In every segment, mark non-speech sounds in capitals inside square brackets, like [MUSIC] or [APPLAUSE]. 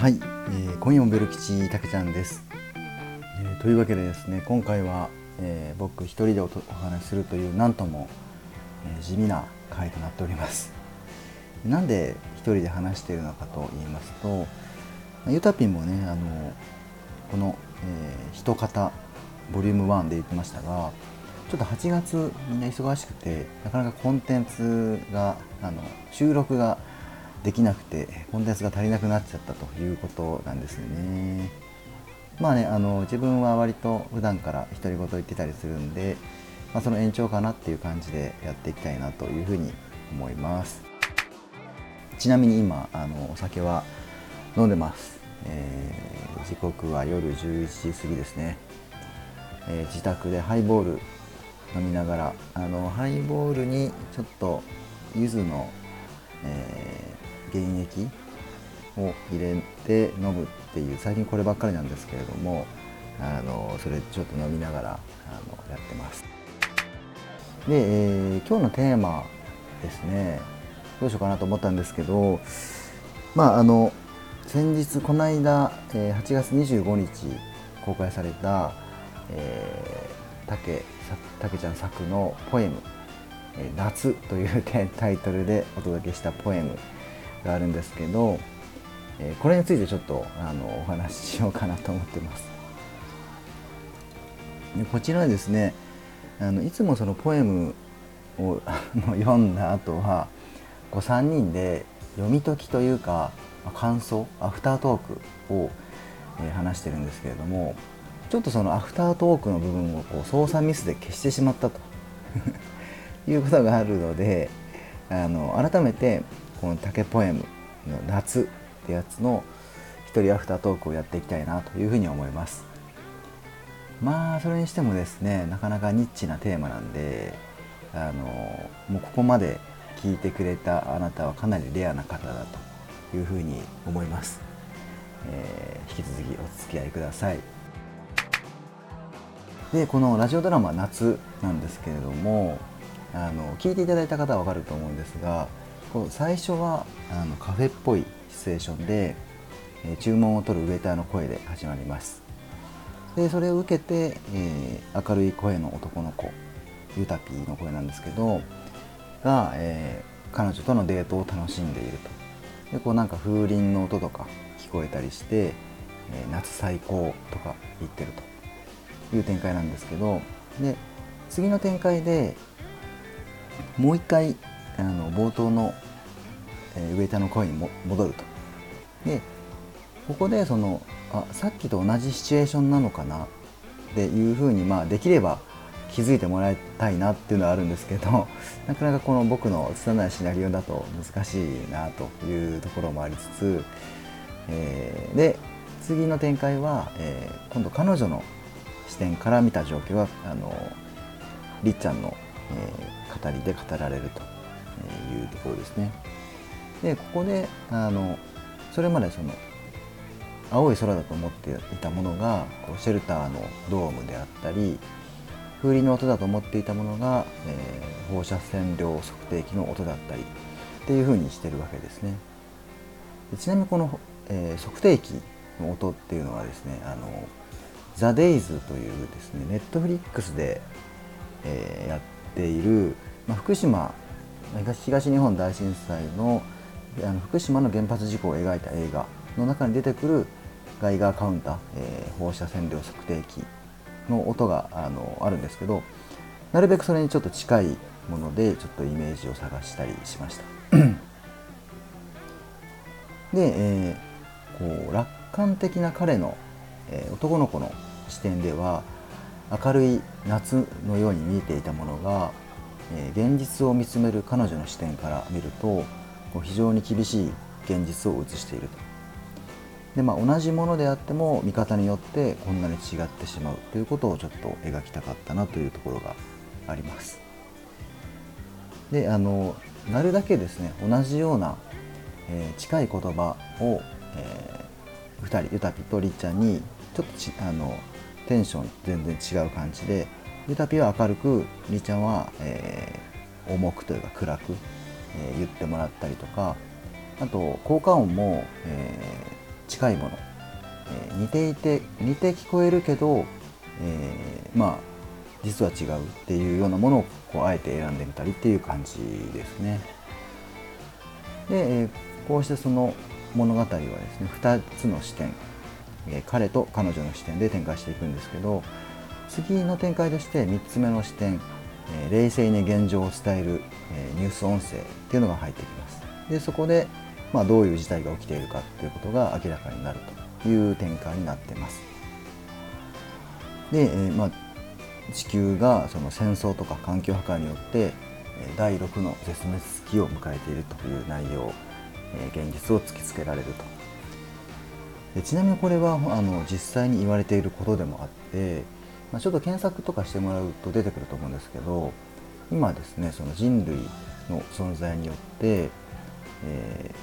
はい、えー、今夜もベル吉たけちゃんです、えー、というわけでですね今回は、えー、僕一人でお話しするというなんとも、え地味な回となっております。なんで一人で話しているのかと言いますとゆたぴんもねあのこの、えー、一方ボリューム1で言ってましたがちょっと8月みんな忙しくてなかなかコンテンツがあの収録ができなくてコンテンツが足りなくなっちゃったということなんですね。まあねあの自分は割と普段から独り言言ってたりするんで、まあ、その延長かなっていう感じでやっていきたいなというふうに思います。ちなみに今あのお酒は飲んでます、えー、時刻は夜11時過ぎですね、えー、自宅でハイボール飲みながらあのハイボールにちょっと柚子の、え原液を入れて飲むっていう最近こればっかりなんですけれどもあのそれちょっと飲みながらあのやってます。で、えー、今日のテーマですねどうしようかなと思ったんですけどまああの先日この間、え、8月25日公開された、えー、たけたけちゃん作のポエム「え夏」という [LAUGHS] タイトルでお届けしたポエムがあるんですけど、えこれについてちょっとあのお話ししようかなと思ってます。でこちらはですねあのいつもそのポエムを読んだ後はこう3人で読み解きというか感想アフタートークを、え話してるんですけれどもちょっとそのアフタートークの部分をこう操作ミスで消してしまったと [LAUGHS] いうことがあるのであの改めてこの竹ポエムの「夏」ってやつの一人アフタートークをやっていきたいなというふうに思います。まあそれにしてもですねなかなかニッチなテーマなんであのもうここまで聞いてくれたあなたはかなりレアな方だというふうに思います、えー、引き続きお付き合いください。でこのラジオドラマ「夏」なんですけれどもあの聞いていただいた方は分かると思うんですがこう最初はあのカフェっぽいシチュエーションで、え、注文を取るウェーターの声で始まります。でそれを受けて、えー、明るい声の男の子ユタピーの声なんですけどが、えー、彼女とのデートを楽しんでいると。でこうなんか風鈴の音とか聞こえたりして、えー、夏最高とか言ってると。いう展開なんですけどで次の展開でもう一回あの冒頭の、えー、ウェイターの声にも戻ると。でここでそのあさっきと同じシチュエーションなのかなっていうふうに、まあ、できれば気づいてもらいたいなっていうのはあるんですけど [LAUGHS] なかなかこの僕の拙いシナリオだと難しいなというところもありつつ、えー、で次の展開は、えー、今度彼女の視点から見た状況はあのりっちゃんの、えー、語りで語られるというところですね。でここであのそれまでその青い空だと思っていたものがこうシェルターのドームであったり風鈴の音だと思っていたものが、えー、放射線量測定器の音だったりっていうふうにしてるわけですね。ちなみにこの、えー、測定器の音っていうのはですねあのザ・デイズというですねネットフリックスで、えー、やっている、まあ、福島東日本大震災のあの福島の原発事故を描いた映画の中に出てくるガイガーカウンター、えー、放射線量測定器の音があのあるんですけどなるべくそれにちょっと近いものでちょっとイメージを探したりしました。[CLEARS THROAT] で、えー、こう楽観的な彼の、えー、男の子の視点では明るい夏のように見えていたものが現実を見つめる彼女の視点から見ると非常に厳しい現実を映していると。で、まあ、同じものであっても見方によってこんなに違ってしまうということをちょっと描きたかったなというところがあります。であのなるだけですね同じような、えー、近い言葉を、えー、2人ユタピとりっちゃんにちょっとあのテンション全然違う感じでユタピは明るくりちゃんは、えー、重くというか暗く、えー、言ってもらったりとかあと効果音も、えー、近いもの、え似ていて似て聞こえるけど、えまあ実は違うっていうようなものをこうあえて選んでみたりっていう感じですね。で、えこうしてその物語はですね2つの視点、え彼と彼女の視点で展開していくんですけど次の展開として3つ目の視点、え冷静に現状を伝える、えニュース音声っていうのが入ってきます。でそこで、まあ、どういう事態が起きているかっていうことが明らかになるという展開になってます。で、えー、まあ、地球がその戦争とか環境破壊によって第6の絶滅期を迎えているという内容、え現実を突きつけられるとでちなみにこれはあの実際に言われていることでもあって、まあ、ちょっと検索とかしてもらうと出てくると思うんですけど今ですねその人類の存在によって、え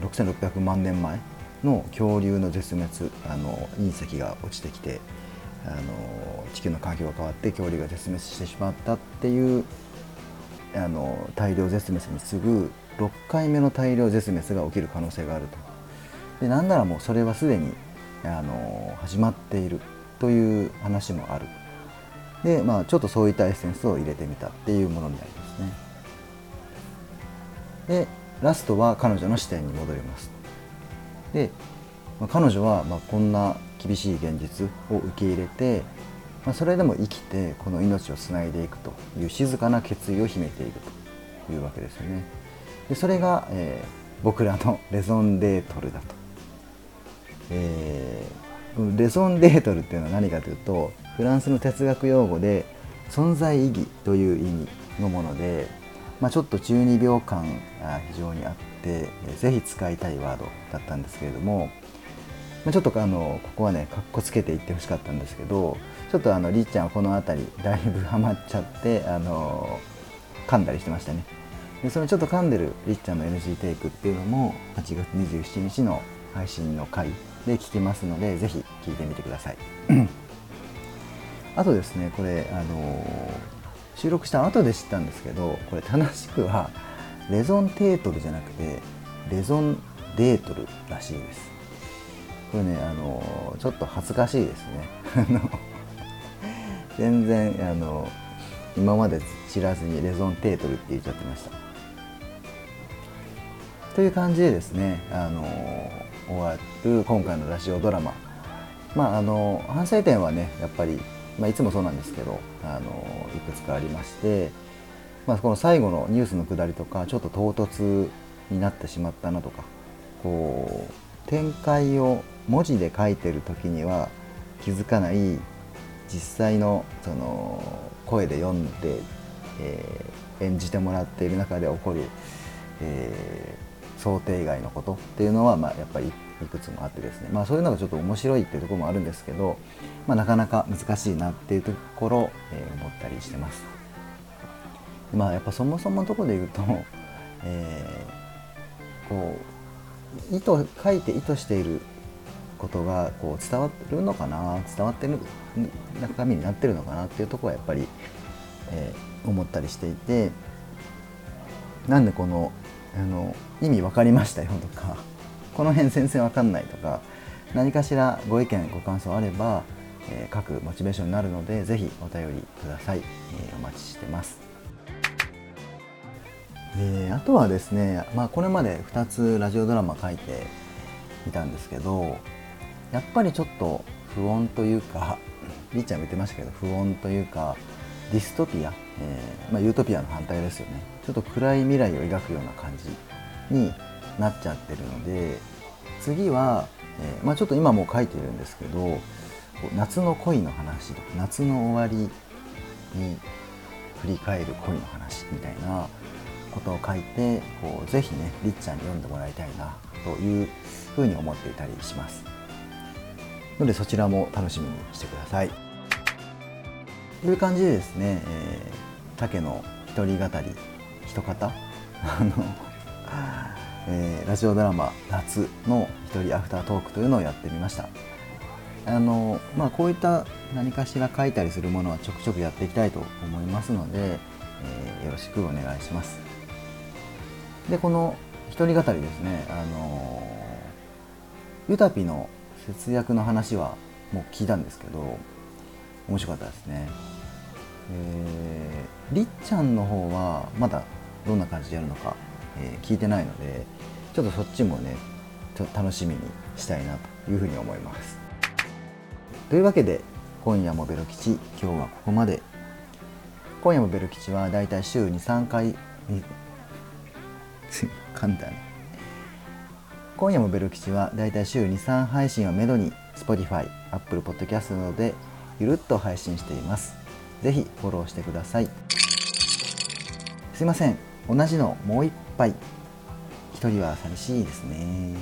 ー、6600万年前の恐竜の絶滅あの隕石が落ちてきてあの地球の環境が変わって恐竜が絶滅してしまったっていうあの大量絶滅に次ぐ6回目の大量絶滅が起きる可能性があると。でなんならもうそれはすでにあの始まっている。という話もある。でまあちょっとそういったエッセンスを入れてみたっていうものになりますね。でラストは彼女の視点に戻ります。で、まあ、彼女はまこんな厳しい現実を受け入れて、まあ、それでも生きてこの命をつないでいくという静かな決意を秘めているというわけですよね。でそれが、えー、僕らのレゾンデートルだと。えー、レゾンデートルっていうのは何かというとフランスの哲学用語で存在意義という意味のもので、まあ、ちょっと中二病感が非常にあって、えぜひ使いたいワードだったんですけれども、まあ、ちょっとあのここはねかっこつけて言ってほしかったんですけどちょっとあのりっちゃんはこの辺りだいぶハマっちゃってあの噛んだりしてましたね。でそのちょっと噛んでるりっちゃんの NG テイクっていうのも8月27日の配信の回で聞きますのでぜひ聞いてみてください。あとですねこれあの収録した後で知ったんですけどこれ正しくはレゾンテートルじゃなくてレゾンデートルらしいです。これねあのちょっと恥ずかしいですね。[LAUGHS] 全然あの今まで知らずにレゾンテートルって言っちゃってました。という感じでですねあの終わる今回のラジオドラマ。まああの反省点はねやっぱり、まあ、いつもそうなんですけどあのいくつかありまして、まあ、この最後のニュースのくだりとかちょっと唐突になってしまったなとかこう展開を文字で書いてる時には気づかない実際のその声で読んで、えー、演じてもらっている中で起こる、え想定外のことっていうのは、まあ、やっぱりいくつもあってですね、まあ、そういうのがちょっと面白いっていうところもあるんですけど、まあ、なかなか難しいなっていうところ、えー、思ったりしてます。まあやっぱそもそものところで言うと、[LAUGHS] えー、こう意図書いて意図していることがこう伝わるのかな伝わってる中身になってるのかなっていうところはやっぱり、えー、思ったりしていてなんでこのあの意味分かりましたよとかこの辺全然分かんないとか何かしらご意見ご感想あれば、えー、書くモチベーションになるのでぜひお便りください、えー、お待ちしてます。であとはですね、まあ、これまで2つラジオドラマ書いてみたんですけどやっぱりちょっと不穏というかりっちゃんも言ってましたけど不穏というかディストピア、えー、まあ、ユートピアの反対ですよね。ちょっと暗い未来を描くような感じになっちゃってるので次は、えー、まあ、ちょっと今もう書いてるんですけど夏の恋の話とか夏の終わりに振り返る恋の話みたいなことを書いてこうぜひねりっちゃんに読んでもらいたいなというふうに思っていたりします。のでそちらも楽しみにしてください。という感じでですね、えー、竹の一人語り一方 [LAUGHS] あの [LAUGHS] えー、ラジオドラマ「夏」の一人アフタートークというのをやってみました。あのまあこういった何かしら書いたりするものはちょくちょくやっていきたいと思いますので、えー、よろしくお願いします。でこの一人語りですねあのユタピの節約の話はもう聞いたんですけど面白かったですね。えー、りっちゃんの方はまだどんな感じでやるのか、えー、聞いてないのでちょっとそっちもねちょっと楽しみにしたいなというふうに思います。というわけで今夜もベロ吉今日はここまで。今夜もベロ吉はだいたい週23回簡単今夜もベロ吉はだいたい週23配信をめどに Spotify、Apple Podcast などでゆるっと配信しています。ぜひフォローしてください。すいません。同じのもう一杯。一人は寂しいですね。